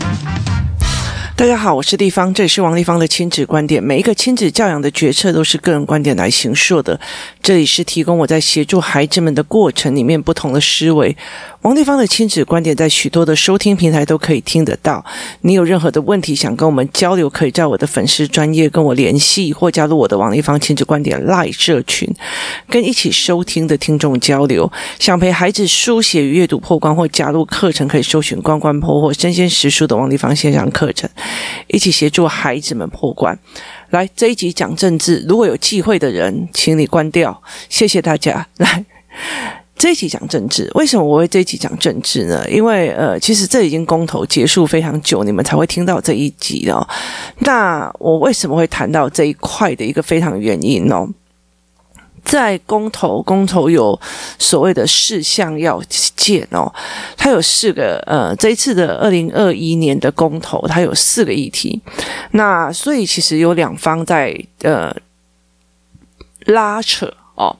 Thank you. 大家好，我是丽芳，这里是王丽芳的亲子观点。每一个亲子教养的决策都是个人观点来形塑的。这里是提供我在协助孩子们的过程里面不同的思维。王丽芳的亲子观点在许多的收听平台都可以听得到。你有任何的问题想跟我们交流，可以在我的粉丝专业跟我联系，或加入我的王丽芳亲子观点 Live 社群，跟一起收听的听众交流。想陪孩子书写阅读破关，或加入课程，可以搜寻“关关破”或“身先实书”的王丽芳线上课程，一起协助孩子们破关。来，这一集讲政治，如果有忌讳的人，请你关掉。谢谢大家。来。这一集讲政治，为什么我会这一集讲政治呢？因为呃，其实这已经公投结束非常久，你们才会听到这一集哦。那我为什么会谈到这一块的一个非常原因呢？在公投，公投有所谓的事项要件哦，它有四个呃，这一次的二零二一年的公投，它有四个议题。那所以其实有两方在呃拉扯哦。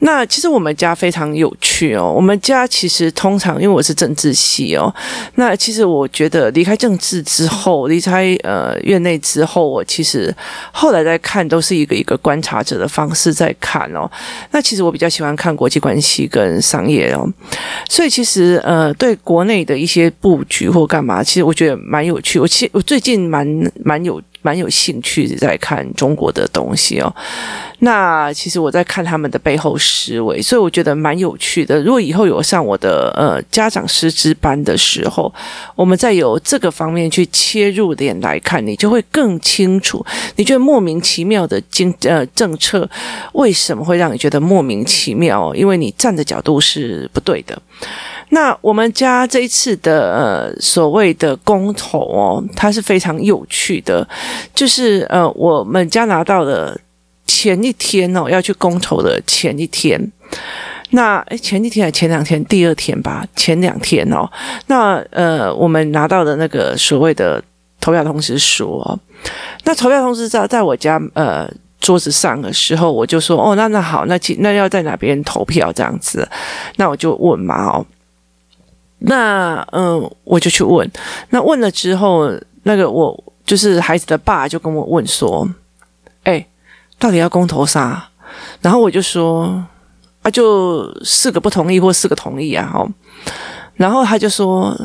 那其实我们家非常有趣哦。我们家其实通常因为我是政治系哦，那其实我觉得离开政治之后，离开呃院内之后，我其实后来在看都是一个一个观察者的方式在看哦。那其实我比较喜欢看国际关系跟商业哦，所以其实呃对国内的一些布局或干嘛，其实我觉得蛮有趣。我其实我最近蛮蛮有。蛮有兴趣在看中国的东西哦，那其实我在看他们的背后思维，所以我觉得蛮有趣的。如果以后有上我的呃家长师资班的时候，我们再由这个方面去切入点来看，你就会更清楚。你觉得莫名其妙的经呃政策为什么会让你觉得莫名其妙？因为你站的角度是不对的。那我们家这一次的呃所谓的公投哦，它是非常有趣的，就是呃我们家拿到的前一天哦要去公投的前一天，那诶前一天还前两天，第二天吧，前两天哦，那呃我们拿到的那个所谓的投票通知书哦，那投票通知在在我家呃桌子上的时候，我就说哦那那好，那那要在哪边投票这样子，那我就问嘛哦。那嗯，我就去问。那问了之后，那个我就是孩子的爸就跟我问说：“哎，到底要公投啥？”然后我就说：“啊，就四个不同意或四个同意啊。”哦，然后他就说：“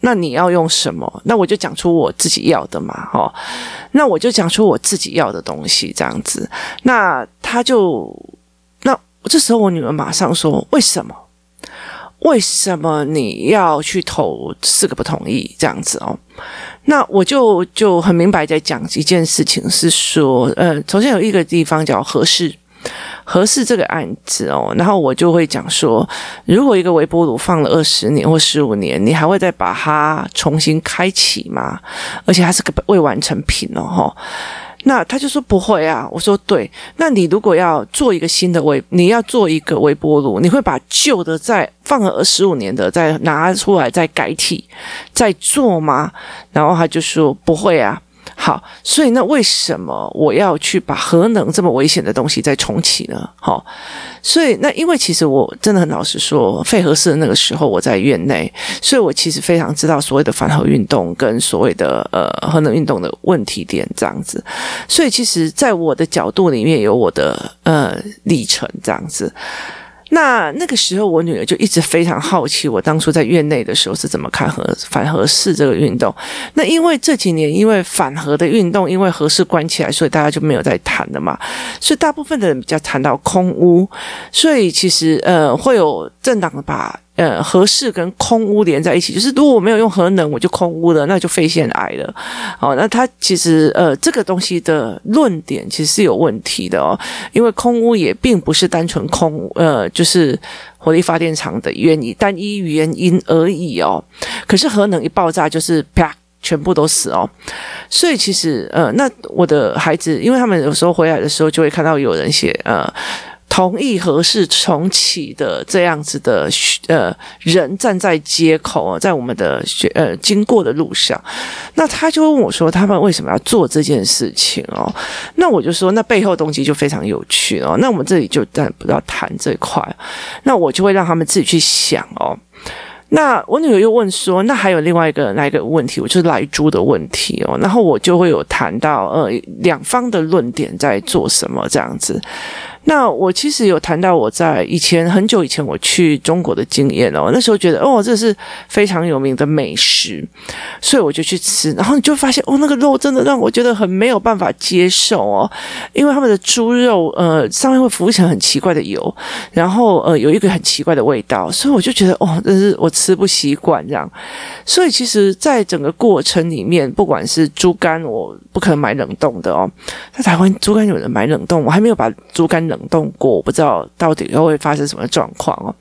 那你要用什么？”那我就讲出我自己要的嘛。哦，那我就讲出我自己要的东西这样子。那他就那这时候我女儿马上说：“为什么？”为什么你要去投四个不同意这样子哦？那我就就很明白在讲一件事情，是说，呃，首先有一个地方叫合适，合适这个案子哦，然后我就会讲说，如果一个微波炉放了二十年或十五年，你还会再把它重新开启吗？而且它是个未完成品哦，吼。那他就说不会啊，我说对。那你如果要做一个新的微，你要做一个微波炉，你会把旧的再放了十五年的再拿出来再改体再做吗？然后他就说不会啊。好，所以那为什么我要去把核能这么危险的东西再重启呢？好，所以那因为其实我真的很老实说，废核四的那个时候我在院内，所以我其实非常知道所谓的反核运动跟所谓的呃核能运动的问题点这样子，所以其实在我的角度里面有我的呃历程这样子。那那个时候，我女儿就一直非常好奇，我当初在院内的时候是怎么看核反核式这个运动。那因为这几年因为反核的运动，因为核四关起来，所以大家就没有再谈了嘛。所以大部分的人比较谈到空屋，所以其实呃会有政党把。呃，核四跟空污连在一起，就是如果我没有用核能，我就空污了，那就肺腺癌了。哦，那它其实呃，这个东西的论点其实是有问题的哦，因为空污也并不是单纯空呃，就是火力发电厂的原因单一原因而已哦。可是核能一爆炸，就是啪，全部都死哦。所以其实呃，那我的孩子，因为他们有时候回来的时候，就会看到有人写呃。同意核四重启的这样子的呃人站在街口啊，在我们的学呃经过的路上，那他就问我说，他们为什么要做这件事情哦？那我就说，那背后动机就非常有趣哦。那我们这里就但不要谈这块，那我就会让他们自己去想哦。那我女儿又问说，那还有另外一个那一个问题？我就是莱猪的问题哦。然后我就会有谈到呃两方的论点在做什么这样子。那我其实有谈到我在以前很久以前我去中国的经验哦，那时候觉得哦，这是非常有名的美食，所以我就去吃，然后你就发现哦，那个肉真的让我觉得很没有办法接受哦，因为他们的猪肉呃上面会浮一层很奇怪的油，然后呃有一个很奇怪的味道，所以我就觉得哦，这是我吃不习惯这样，所以其实在整个过程里面，不管是猪肝，我不可能买冷冻的哦，在台湾猪肝有人买冷冻，我还没有把猪肝冷。冷冻过，我不知道到底又会发生什么状况哦。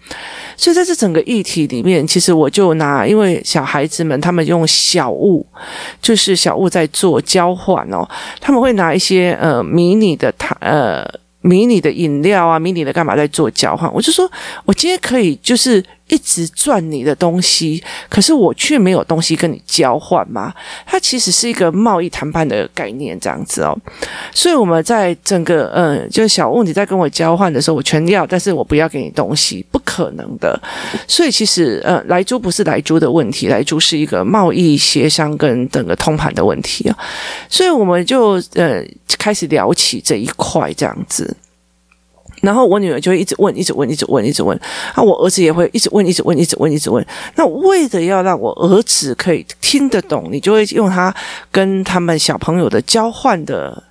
所以在这整个议题里面，其实我就拿，因为小孩子们他们用小物，就是小物在做交换哦，他们会拿一些呃迷你的糖呃迷你的饮料啊，迷你的干嘛在做交换。我就说我今天可以就是。一直赚你的东西，可是我却没有东西跟你交换吗？它其实是一个贸易谈判的概念，这样子哦。所以我们在整个嗯，就是小物你在跟我交换的时候，我全要，但是我不要给你东西，不可能的。所以其实呃，莱猪不是莱猪的问题，莱猪是一个贸易协商跟整个通盘的问题啊。所以我们就呃开始聊起这一块这样子。然后我女儿就会一直问，一直问，一直问，一直问。啊，我儿子也会一直问，一直问，一直问，一直问。那为了要让我儿子可以听得懂，你就会用他跟他们小朋友的交换的。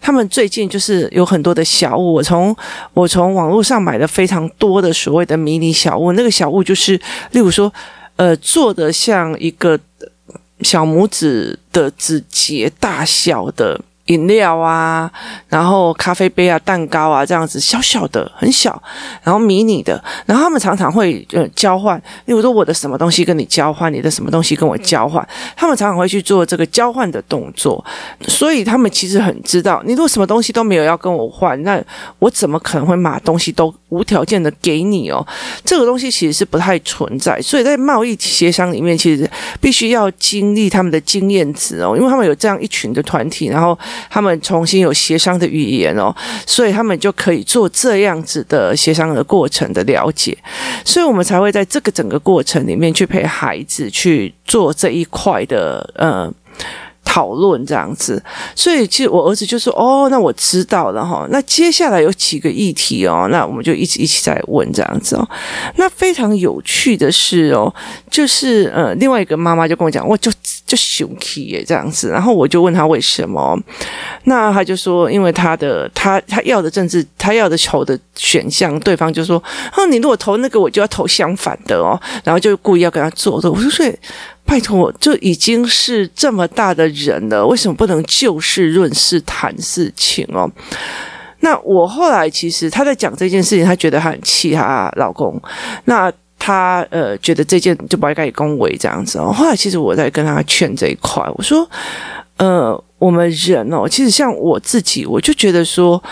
他们最近就是有很多的小物，我从我从网络上买了非常多的所谓的迷你小物。那个小物就是，例如说，呃，做的像一个小拇指的指节大小的。饮料啊，然后咖啡杯啊，蛋糕啊，这样子小小的，很小，然后迷你的，然后他们常常会呃交换，例如说我的什么东西跟你交换，你的什么东西跟我交换，他们常常会去做这个交换的动作，所以他们其实很知道，你如果什么东西都没有要跟我换，那我怎么可能会把东西都无条件的给你哦？这个东西其实是不太存在，所以在贸易协商里面，其实必须要经历他们的经验值哦，因为他们有这样一群的团体，然后。他们重新有协商的语言哦，所以他们就可以做这样子的协商的过程的了解，所以我们才会在这个整个过程里面去陪孩子去做这一块的呃。讨论这样子，所以其实我儿子就说：“哦，那我知道了哈。那接下来有几个议题哦，那我们就一起一起在问这样子哦。那非常有趣的是哦，就是呃，另外一个妈妈就跟我讲，我就就生气耶这样子。然后我就问他为什么，那他就说，因为他的他他要的政治，他要的投的选项，对方就说：哦，你如果投那个，我就要投相反的哦。然后就故意要跟他做的。我说所以。”拜托，就已经是这么大的人了，为什么不能就事论事谈事情哦？那我后来其实他在讲这件事情，他觉得他很气他老公，那他呃觉得这件就不该恭维这样子哦。后来其实我在跟他劝这一块，我说呃，我们人哦，其实像我自己，我就觉得说，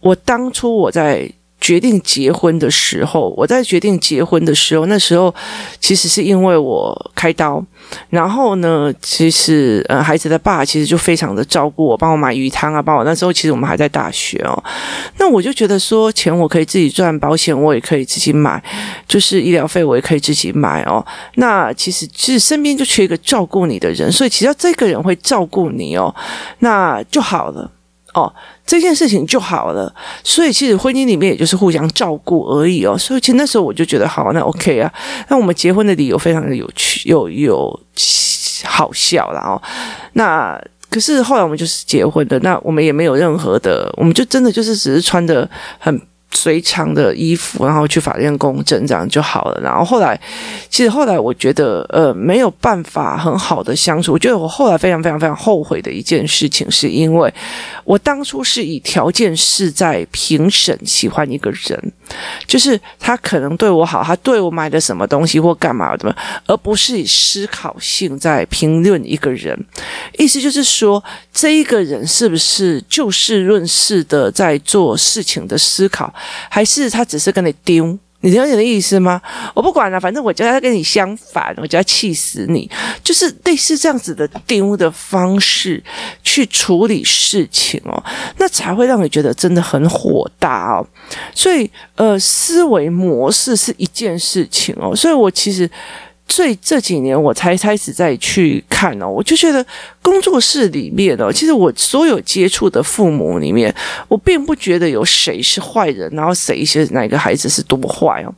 我当初我在。决定结婚的时候，我在决定结婚的时候，那时候其实是因为我开刀，然后呢，其实呃，孩子的爸其实就非常的照顾我，帮我买鱼汤啊，帮我那时候其实我们还在大学哦，那我就觉得说，钱我可以自己赚，保险我也可以自己买，就是医疗费我也可以自己买哦。那其实其实身边就缺一个照顾你的人，所以其实这个人会照顾你哦，那就好了。哦，这件事情就好了，所以其实婚姻里面也就是互相照顾而已哦。所以其实那时候我就觉得好，那 OK 啊。那我们结婚的理由非常的有趣，又有好笑了哦。那可是后来我们就是结婚的，那我们也没有任何的，我们就真的就是只是穿的很。随常的衣服，然后去法院公证，这样就好了。然后后来，其实后来我觉得，呃，没有办法很好的相处。我觉得我后来非常非常非常后悔的一件事情，是因为我当初是以条件式在评审喜欢一个人，就是他可能对我好，他对我买的什么东西或干嘛的，而不是以思考性在评论一个人。意思就是说，这一个人是不是就事论事的在做事情的思考？还是他只是跟你丢，你了解的意思吗？我不管了，反正我觉得他跟你相反，我就要气死你。就是类似这样子的丢的方式去处理事情哦，那才会让你觉得真的很火大哦。所以，呃，思维模式是一件事情哦。所以我其实。最这几年我才开始再去看哦，我就觉得工作室里面哦，其实我所有接触的父母里面，我并不觉得有谁是坏人，然后谁是哪个孩子是多么坏哦，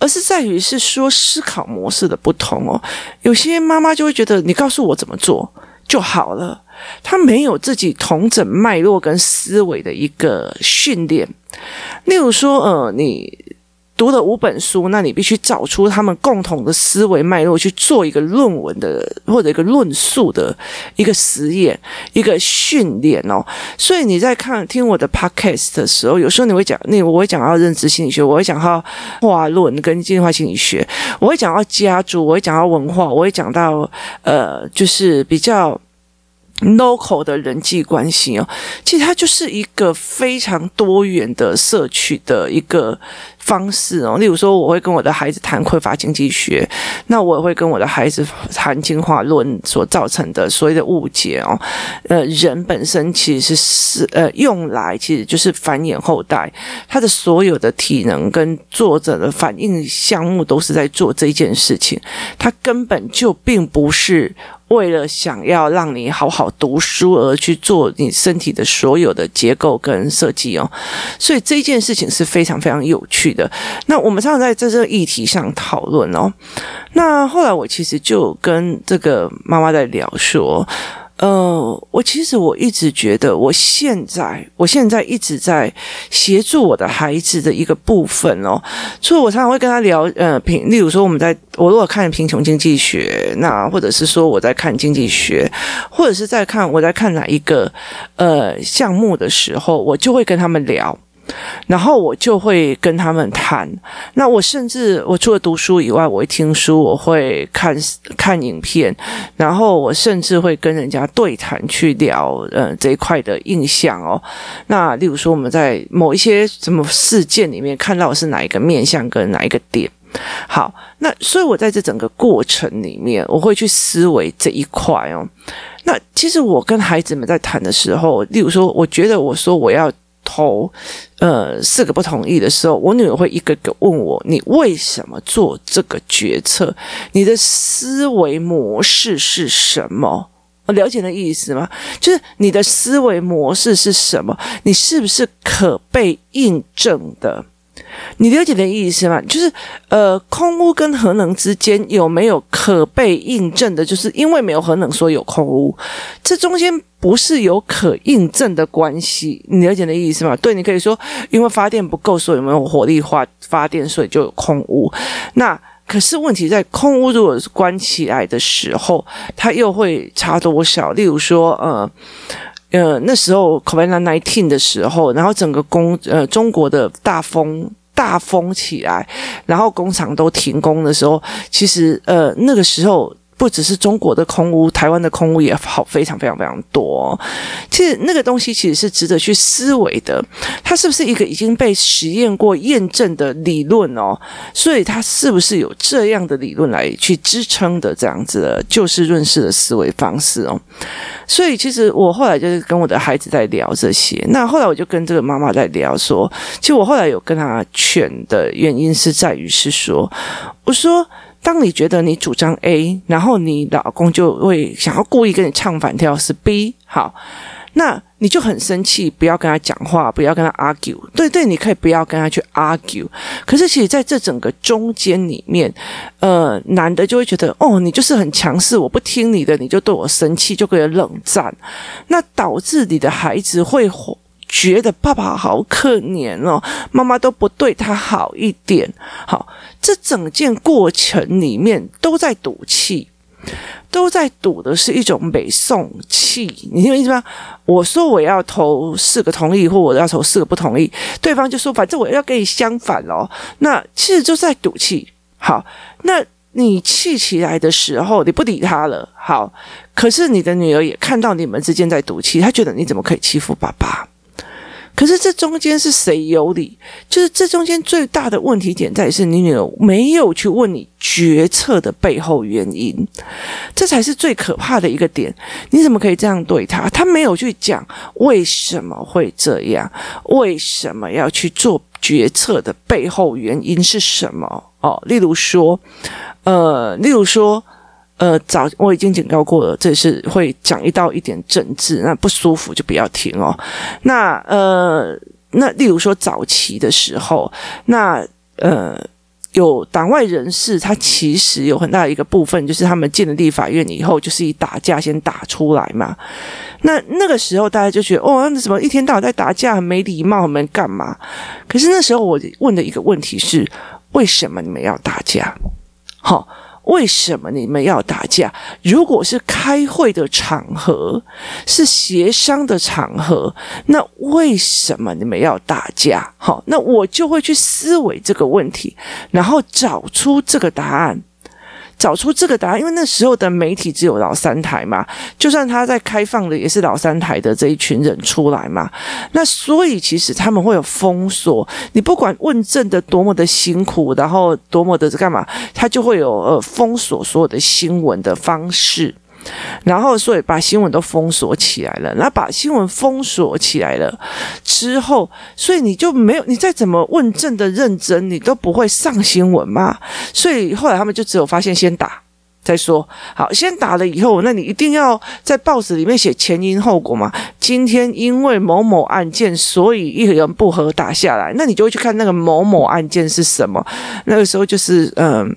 而是在于是说思考模式的不同哦。有些妈妈就会觉得你告诉我怎么做就好了，她没有自己同整脉络跟思维的一个训练。例如说，呃，你。读了五本书，那你必须找出他们共同的思维脉络，去做一个论文的或者一个论述的一个实验、一个训练哦。所以你在看听我的 podcast 的时候，有时候你会讲，那我会讲到认知心理学，我会讲到化论跟进化心理学，我会讲到家族，我会讲到文化，我会讲到呃，就是比较。Local 的人际关系哦，其实它就是一个非常多元的摄取的一个方式哦。例如说，我会跟我的孩子谈匮乏经济学，那我也会跟我的孩子谈进化论所造成的所谓的误解哦。呃，人本身其实是呃用来其实就是繁衍后代，他的所有的体能跟作者的反应项目都是在做这件事情，他根本就并不是。为了想要让你好好读书而去做你身体的所有的结构跟设计哦，所以这件事情是非常非常有趣的。那我们常常在这个议题上讨论哦。那后来我其实就跟这个妈妈在聊说。呃，我其实我一直觉得，我现在我现在一直在协助我的孩子的一个部分哦，所以我常常会跟他聊，呃，贫，例如说我们在我如果看贫穷经济学，那或者是说我在看经济学，或者是在看我在看哪一个呃项目的时候，我就会跟他们聊。然后我就会跟他们谈。那我甚至我除了读书以外，我会听书，我会看看影片，然后我甚至会跟人家对谈去聊，呃，这一块的印象哦。那例如说，我们在某一些什么事件里面看到的是哪一个面向跟哪一个点。好，那所以我在这整个过程里面，我会去思维这一块哦。那其实我跟孩子们在谈的时候，例如说，我觉得我说我要。投呃四个不同意的时候，我女儿会一个个问我：“你为什么做这个决策？你的思维模式是什么？”我了解的意思吗？就是你的思维模式是什么？你是不是可被印证的？你了解的意思吗？就是呃，空污跟核能之间有没有可被印证的？就是因为没有核能，所以有空污，这中间不是有可印证的关系。你了解的意思吗？对，你可以说，因为发电不够，所以没有火力发发电，所以就有空污。那可是问题在空污如果是关起来的时候，它又会差多少？例如说，呃。呃，那时候 COVID-19 的时候，然后整个工呃中国的大风大风起来，然后工厂都停工的时候，其实呃那个时候。不只是中国的空屋，台湾的空屋也好，非常非常非常多。其实那个东西其实是值得去思维的，它是不是一个已经被实验过、验证的理论哦？所以它是不是有这样的理论来去支撑的这样子的就事论事的思维方式哦？所以其实我后来就是跟我的孩子在聊这些，那后来我就跟这个妈妈在聊说，其实我后来有跟她劝的原因是在于是说，我说。当你觉得你主张 A，然后你老公就会想要故意跟你唱反调是 B，好，那你就很生气，不要跟他讲话，不要跟他 argue。对对，你可以不要跟他去 argue。可是其实在这整个中间里面，呃，男的就会觉得，哦，你就是很强势，我不听你的，你就对我生气，就会冷战，那导致你的孩子会觉得爸爸好可怜哦，妈妈都不对他好一点，好。这整件过程里面都在赌气，都在赌的是一种北宋气，你听我意思吗？我说我要投四个同意，或我要投四个不同意，对方就说反正我要跟你相反哦。那其实就在赌气。好，那你气起来的时候，你不理他了。好，可是你的女儿也看到你们之间在赌气，她觉得你怎么可以欺负爸爸？可是这中间是谁有理？就是这中间最大的问题点在于是你女儿没有去问你决策的背后原因，这才是最可怕的一个点。你怎么可以这样对他？他没有去讲为什么会这样，为什么要去做决策的背后原因是什么？哦，例如说，呃，例如说，呃，早我已经警告过了，这是会讲一到一点政治，那不舒服就不要听哦。那呃，那例如说早期的时候，那呃。有党外人士，他其实有很大一个部分，就是他们进了立法院以后，就是以打架先打出来嘛。那那个时候，大家就觉得，哦，那怎么一天到晚在打架，很没礼貌，很没干嘛？可是那时候，我问的一个问题是，为什么你们要打架？好。为什么你们要打架？如果是开会的场合，是协商的场合，那为什么你们要打架？好，那我就会去思维这个问题，然后找出这个答案。找出这个答案，因为那时候的媒体只有老三台嘛，就算他在开放的，也是老三台的这一群人出来嘛。那所以其实他们会有封锁，你不管问政的多么的辛苦，然后多么的干嘛，他就会有呃封锁所有的新闻的方式。然后，所以把新闻都封锁起来了。那把新闻封锁起来了之后，所以你就没有，你再怎么问政的认真，你都不会上新闻嘛。所以后来他们就只有发现先打再说。好，先打了以后，那你一定要在报纸里面写前因后果嘛。今天因为某某案件，所以一言不合打下来，那你就会去看那个某某案件是什么。那个时候就是嗯、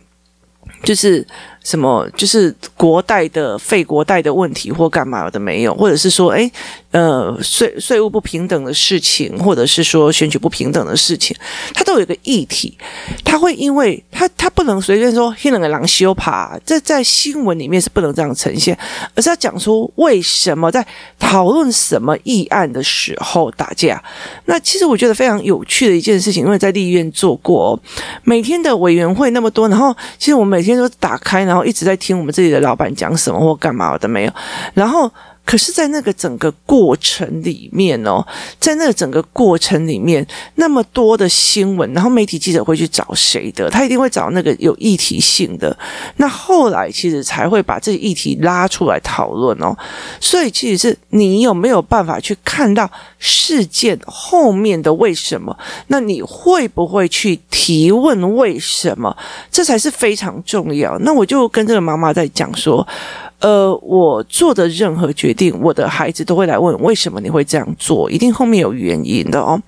就是。什么就是国代的废国代的问题或干嘛的没有，或者是说，诶呃，税税务不平等的事情，或者是说选举不平等的事情，它都有一个议题，它会因为它它不能随便说黑人的狼修爬，这在新闻里面是不能这样呈现，而是要讲出为什么在讨论什么议案的时候打架。那其实我觉得非常有趣的一件事情，因为在立院做过，每天的委员会那么多，然后其实我每天都打开。然后一直在听我们这里的老板讲什么或干嘛的没有，然后。可是，在那个整个过程里面哦，在那个整个过程里面，那么多的新闻，然后媒体记者会去找谁的？他一定会找那个有议题性的。那后来其实才会把这个议题拉出来讨论哦。所以，其实是你有没有办法去看到事件后面的为什么？那你会不会去提问为什么？这才是非常重要。那我就跟这个妈妈在讲说。呃，我做的任何决定，我的孩子都会来问为什么你会这样做，一定后面有原因的哦。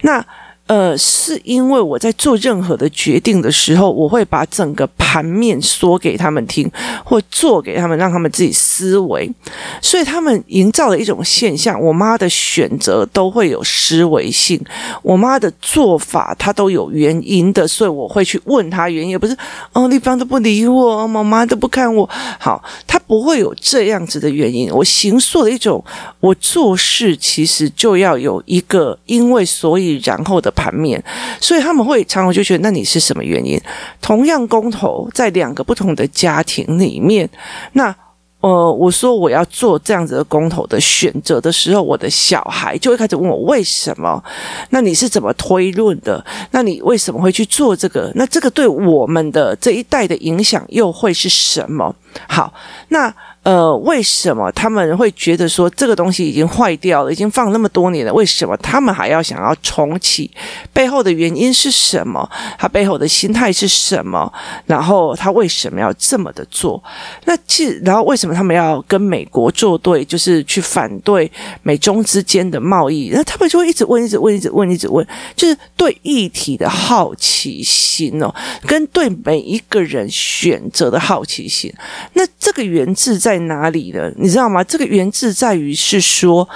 那。呃，是因为我在做任何的决定的时候，我会把整个盘面说给他们听，或做给他们，让他们自己思维。所以他们营造了一种现象：我妈的选择都会有思维性，我妈的做法她都有原因的。所以我会去问她原因，也不是哦，立方都不理我，妈妈都不看我。好，她不会有这样子的原因。我行塑了一种，我做事其实就要有一个因为所以然后的。盘面，所以他们会常常就觉得，那你是什么原因？同样公投在两个不同的家庭里面，那呃，我说我要做这样子的公投的选择的时候，我的小孩就会开始问我为什么？那你是怎么推论的？那你为什么会去做这个？那这个对我们的这一代的影响又会是什么？好，那。呃，为什么他们会觉得说这个东西已经坏掉了，已经放那么多年了？为什么他们还要想要重启？背后的原因是什么？他背后的心态是什么？然后他为什么要这么的做？那其实，然后为什么他们要跟美国作对？就是去反对美中之间的贸易？那他们就会一直问，一直问，一直问，一直问，就是对议题的好奇心哦，跟对每一个人选择的好奇心。那这个源自在。哪里的？你知道吗？这个源自在于是说，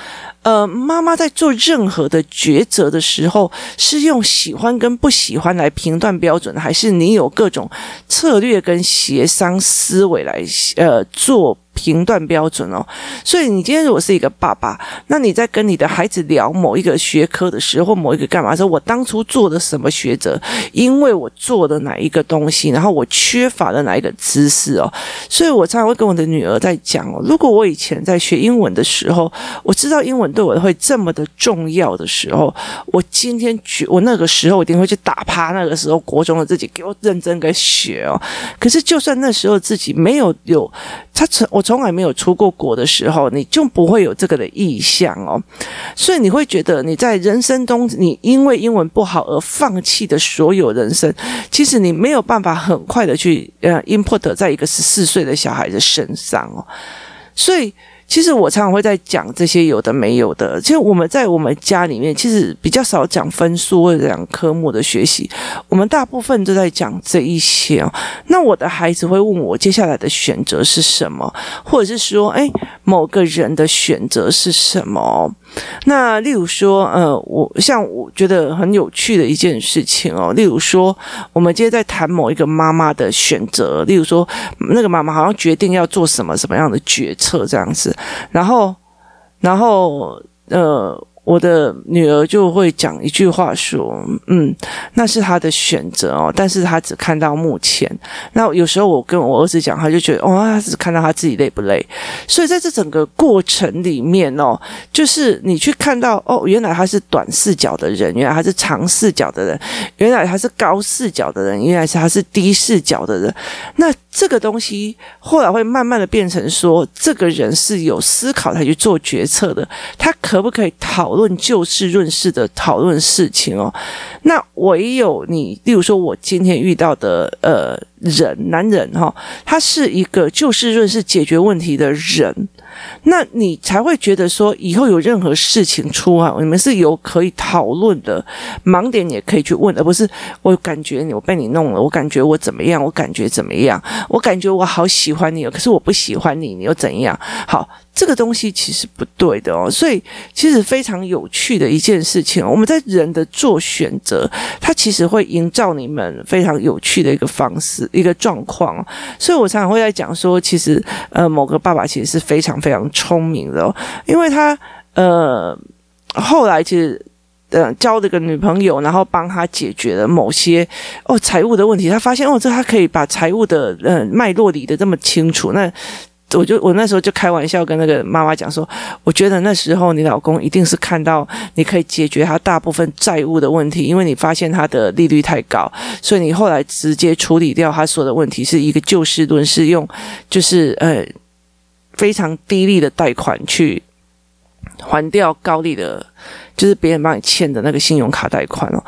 呃，妈妈在做任何的抉择的时候，是用喜欢跟不喜欢来评断标准，还是你有各种策略跟协商思维来呃做？评断标准哦，所以你今天如果是一个爸爸，那你在跟你的孩子聊某一个学科的时候，某一个干嘛的时候，我当初做的什么学者，因为我做的哪一个东西，然后我缺乏了哪一个知识哦，所以我常常会跟我的女儿在讲哦，如果我以前在学英文的时候，我知道英文对我会这么的重要的时候，我今天去我那个时候一定会去打趴那个时候国中的自己，给我认真给学哦。可是就算那时候自己没有有他成我。从来没有出过国的时候，你就不会有这个的意向哦。所以你会觉得你在人生中，你因为英文不好而放弃的所有人生，其实你没有办法很快的去呃，import 在一个十四岁的小孩的身上哦。所以。其实我常常会在讲这些有的没有的。其实我们在我们家里面，其实比较少讲分数或者讲科目的学习，我们大部分都在讲这一些哦。那我的孩子会问我接下来的选择是什么，或者是说，哎，某个人的选择是什么？那例如说，呃，我像我觉得很有趣的一件事情哦，例如说，我们今天在谈某一个妈妈的选择，例如说，那个妈妈好像决定要做什么什么样的决策这样子，然后，然后，呃。我的女儿就会讲一句话说：“嗯，那是她的选择哦，但是她只看到目前。那有时候我跟我儿子讲，他就觉得哦，他只看到他自己累不累。所以在这整个过程里面哦，就是你去看到哦，原来他是短视角的人，原来他是长视角的人，原来他是高视角的人，原来是他是低视角的人。那这个东西后来会慢慢的变成说，这个人是有思考才去做决策的，他可不可以讨？”讨论就事论事的讨论事情哦，那唯有你，例如说，我今天遇到的呃人，男人哈、哦，他是一个就事论事解决问题的人。那你才会觉得说，以后有任何事情出啊，你们是有可以讨论的盲点，也可以去问，而不是我感觉你我被你弄了，我感觉我怎么样，我感觉怎么样，我感觉我好喜欢你，可是我不喜欢你，你又怎样？好，这个东西其实不对的哦。所以其实非常有趣的一件事情，我们在人的做选择，它其实会营造你们非常有趣的一个方式，一个状况。所以我常常会在讲说，其实呃，某个爸爸其实是非常非常。聪明的，因为他呃后来其实呃交了个女朋友，然后帮他解决了某些哦财务的问题。他发现哦，这他可以把财务的呃脉络理得这么清楚。那我就我那时候就开玩笑跟那个妈妈讲说，我觉得那时候你老公一定是看到你可以解决他大部分债务的问题，因为你发现他的利率太高，所以你后来直接处理掉他所有的问题，是一个就事论事，用就是呃。非常低利的贷款去还掉高利的，就是别人帮你欠的那个信用卡贷款哦。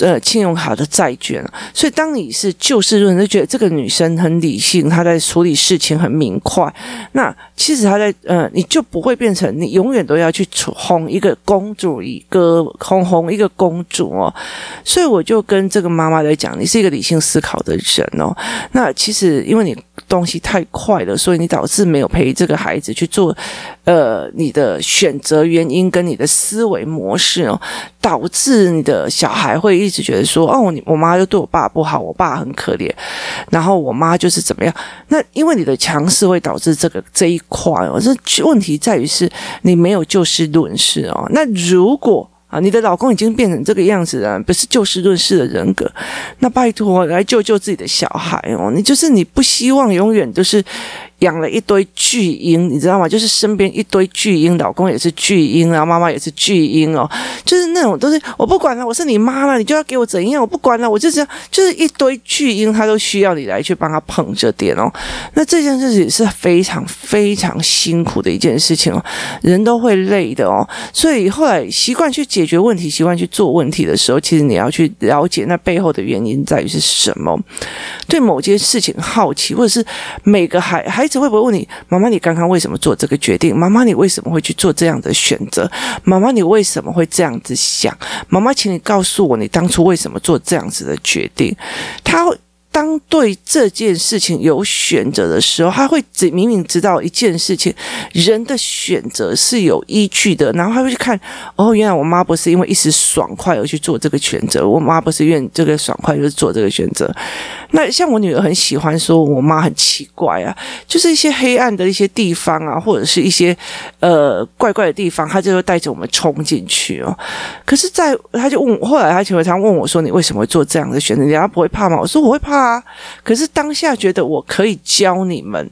呃，信用卡的债券，所以当你是就事论事，就觉得这个女生很理性，她在处理事情很明快。那其实她在呃，你就不会变成你永远都要去哄一个公主，一个哄哄一个公主哦。所以我就跟这个妈妈在讲，你是一个理性思考的人哦。那其实因为你东西太快了，所以你导致没有陪这个孩子去做呃你的选择原因跟你的思维模式哦，导致你的小孩会。一直觉得说哦，你我妈就对我爸不好，我爸很可怜，然后我妈就是怎么样？那因为你的强势会导致这个这一块哦，这问题在于是你没有就事论事哦。那如果啊，你的老公已经变成这个样子了，不是就事论事的人格，那拜托来救救自己的小孩哦。你就是你不希望永远都是。养了一堆巨婴，你知道吗？就是身边一堆巨婴，老公也是巨婴，然后妈妈也是巨婴哦，就是那种都是我不管了，我是你妈了，你就要给我怎样？我不管了，我就是就是一堆巨婴，他都需要你来去帮他捧着点哦。那这件事情是非常非常辛苦的一件事情哦，人都会累的哦。所以后来习惯去解决问题，习惯去做问题的时候，其实你要去了解那背后的原因在于是什么？对某件事情好奇，或者是每个孩孩。孩子会不会问你：“妈妈，你刚刚为什么做这个决定？妈妈，你为什么会去做这样的选择？妈妈，你为什么会这样子想？妈妈，请你告诉我，你当初为什么做这样子的决定？”他会。当对这件事情有选择的时候，他会只明明知道一件事情，人的选择是有依据的，然后他会去看，哦，原来我妈不是因为一时爽快而去做这个选择，我妈不是愿这个爽快就是做这个选择。那像我女儿很喜欢说，我妈很奇怪啊，就是一些黑暗的一些地方啊，或者是一些呃怪怪的地方，她就会带着我们冲进去哦。可是在，在她就问，后来她就会常问我说：“你为什么会做这样的选择？你家不会怕吗？”我说：“我会怕。”啊！可是当下觉得我可以教你们，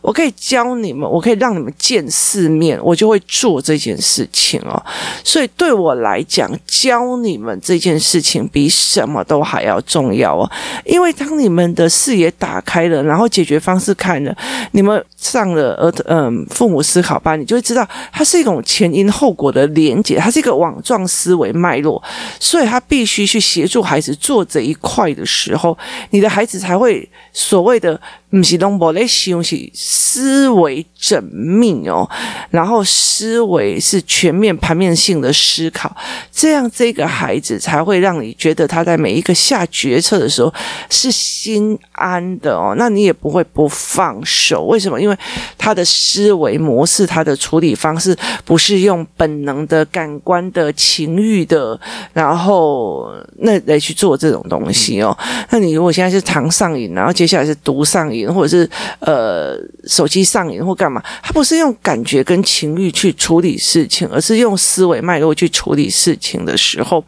我可以教你们，我可以让你们见世面，我就会做这件事情哦。所以对我来讲，教你们这件事情比什么都还要重要哦。因为当你们的视野打开了，然后解决方式看了，你们上了儿嗯父母思考班，你就会知道它是一种前因后果的连结，它是一个网状思维脉络，所以他必须去协助孩子做这一块的时候，你的孩子才会所谓的。不是拢无咧想，是思维缜密哦，然后思维是全面盘面性的思考，这样这个孩子才会让你觉得他在每一个下决策的时候是心安的哦。那你也不会不放手，为什么？因为他的思维模式，他的处理方式不是用本能的、感官的、情欲的，然后那来去做这种东西哦。那你如果现在是糖上瘾，然后接下来是毒上瘾。或者是呃手机上瘾或干嘛，他不是用感觉跟情欲去处理事情，而是用思维脉络去处理事情的时候，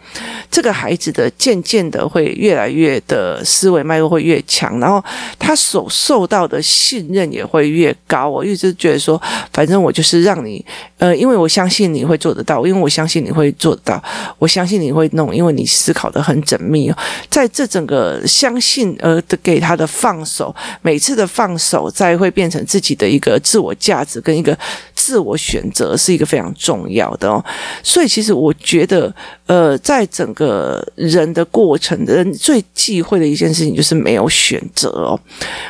这个孩子的渐渐的会越来越的思维脉络会越强，然后他所受到的信任也会越高。我一直觉得说，反正我就是让你呃，因为我相信你会做得到，因为我相信你会做得到，我相信你会弄，因为你思考得很缜密。在这整个相信而给他的放手，每。次的放手，再会变成自己的一个自我价值跟一个自我选择，是一个非常重要的哦。所以，其实我觉得，呃，在整个人的过程，人最忌讳的一件事情就是没有选择哦。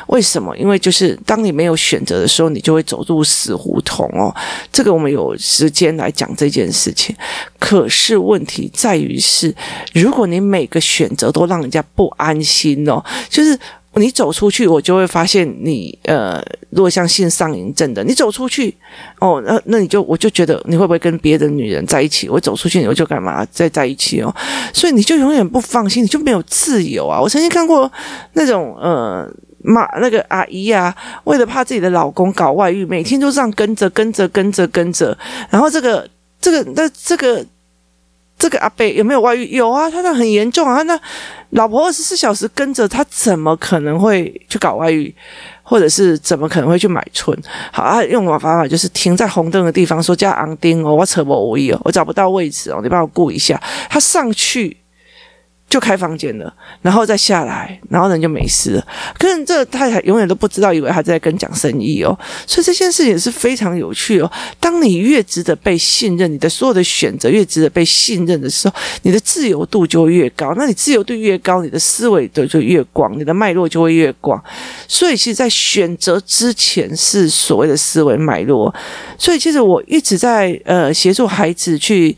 为什么？因为就是当你没有选择的时候，你就会走入死胡同哦。这个我们有时间来讲这件事情。可是问题在于是，如果你每个选择都让人家不安心哦，就是。你走出去，我就会发现你呃，如果像性上瘾症的，你走出去哦，那那你就我就觉得你会不会跟别的女人在一起？我走出去，我就干嘛再在一起哦？所以你就永远不放心，你就没有自由啊！我曾经看过那种呃妈那个阿姨啊，为了怕自己的老公搞外遇，每天就这样跟着跟着跟着跟着，然后这个这个那这个。这个阿贝有没有外遇？有啊，他那很严重啊。那老婆二十四小时跟着他，怎么可能会去搞外遇，或者是怎么可能会去买春？好啊，用我方法就是停在红灯的地方，说叫昂丁哦，我扯不无意哦，我找不到位置哦，你帮我顾一下。他上去。就开房间了，然后再下来，然后人就没事了。可是这太太永远都不知道，以为他在跟讲生意哦。所以这件事情是非常有趣哦。当你越值得被信任，你的所有的选择越值得被信任的时候，你的自由度就会越高。那你自由度越高，你的思维的就越广，你的脉络就会越广。所以，其实，在选择之前是所谓的思维脉络。所以，其实我一直在呃协助孩子去。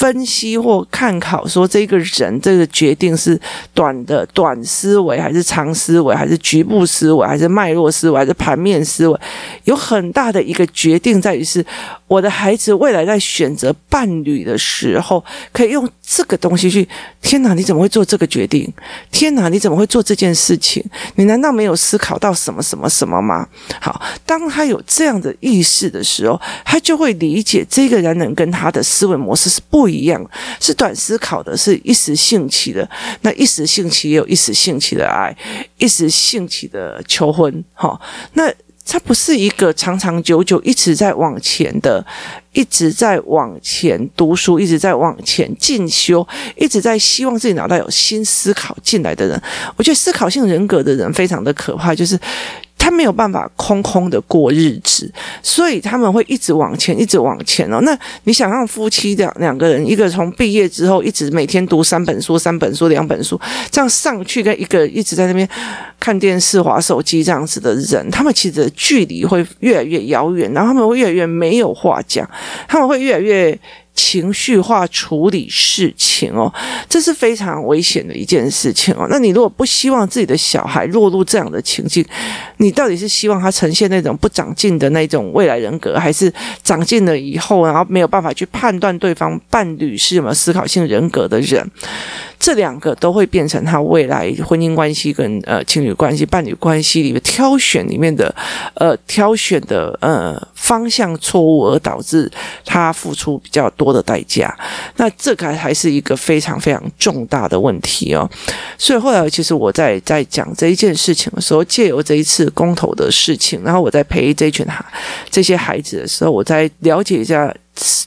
分析或看考，说这个人这个决定是短的短思维，还是长思维，还是局部思维，还是脉络思维，还是盘面思维，有很大的一个决定在于是，我的孩子未来在选择伴侣的时候，可以用这个东西去。天哪，你怎么会做这个决定？天哪，你怎么会做这件事情？你难道没有思考到什么什么什么吗？好，当他有这样的意识的时候，他就会理解这个人能跟他的思维模式是不。一样，是短思考的，是一时兴起的。那一时兴起也有一时兴起的爱，一时兴起的求婚。哈，那他不是一个长长久久一直在往前的，一直在往前读书，一直在往前进修，一直在希望自己脑袋有新思考进来的人。我觉得思考性人格的人非常的可怕，就是。他没有办法空空的过日子，所以他们会一直往前，一直往前哦。那你想让夫妻两两个人，一个从毕业之后一直每天读三本书、三本书、两本书，这样上去跟一个一直在那边看电视、滑手机这样子的人，他们其实距离会越来越遥远，然后他们会越来越没有话讲，他们会越来越。情绪化处理事情哦，这是非常危险的一件事情哦。那你如果不希望自己的小孩落入这样的情境，你到底是希望他呈现那种不长进的那种未来人格，还是长进了以后，然后没有办法去判断对方伴侣是什么思考性人格的人？这两个都会变成他未来婚姻关系跟呃情侣关系、伴侣关系里面挑选里面的呃挑选的呃方向错误，而导致他付出比较多的代价。那这个还是一个非常非常重大的问题哦。所以后来其实我在在讲这一件事情的时候，借由这一次公投的事情，然后我在陪这群孩这些孩子的时候，我在了解一下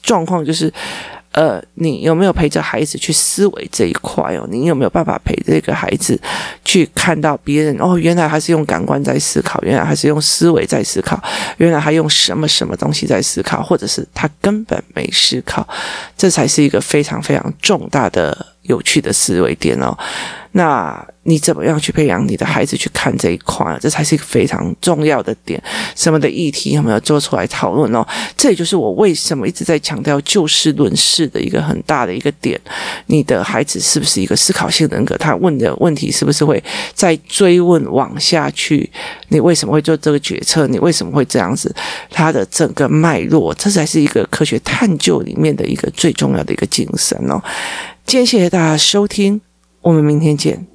状况，就是。呃，你有没有陪着孩子去思维这一块哦？你有没有办法陪这个孩子去看到别人哦？原来他是用感官在思考，原来他是用思维在思考，原来他用什么什么东西在思考，或者是他根本没思考，这才是一个非常非常重大的。有趣的思维点哦，那你怎么样去培养你的孩子去看这一块？这才是一个非常重要的点。什么的议题有没有做出来讨论哦？这也就是我为什么一直在强调就事论事的一个很大的一个点。你的孩子是不是一个思考性人格？他问的问题是不是会再追问往下去？你为什么会做这个决策？你为什么会这样子？他的整个脉络，这才是一个科学探究里面的一个最重要的一个精神哦。今天谢谢大家收听我们明天见。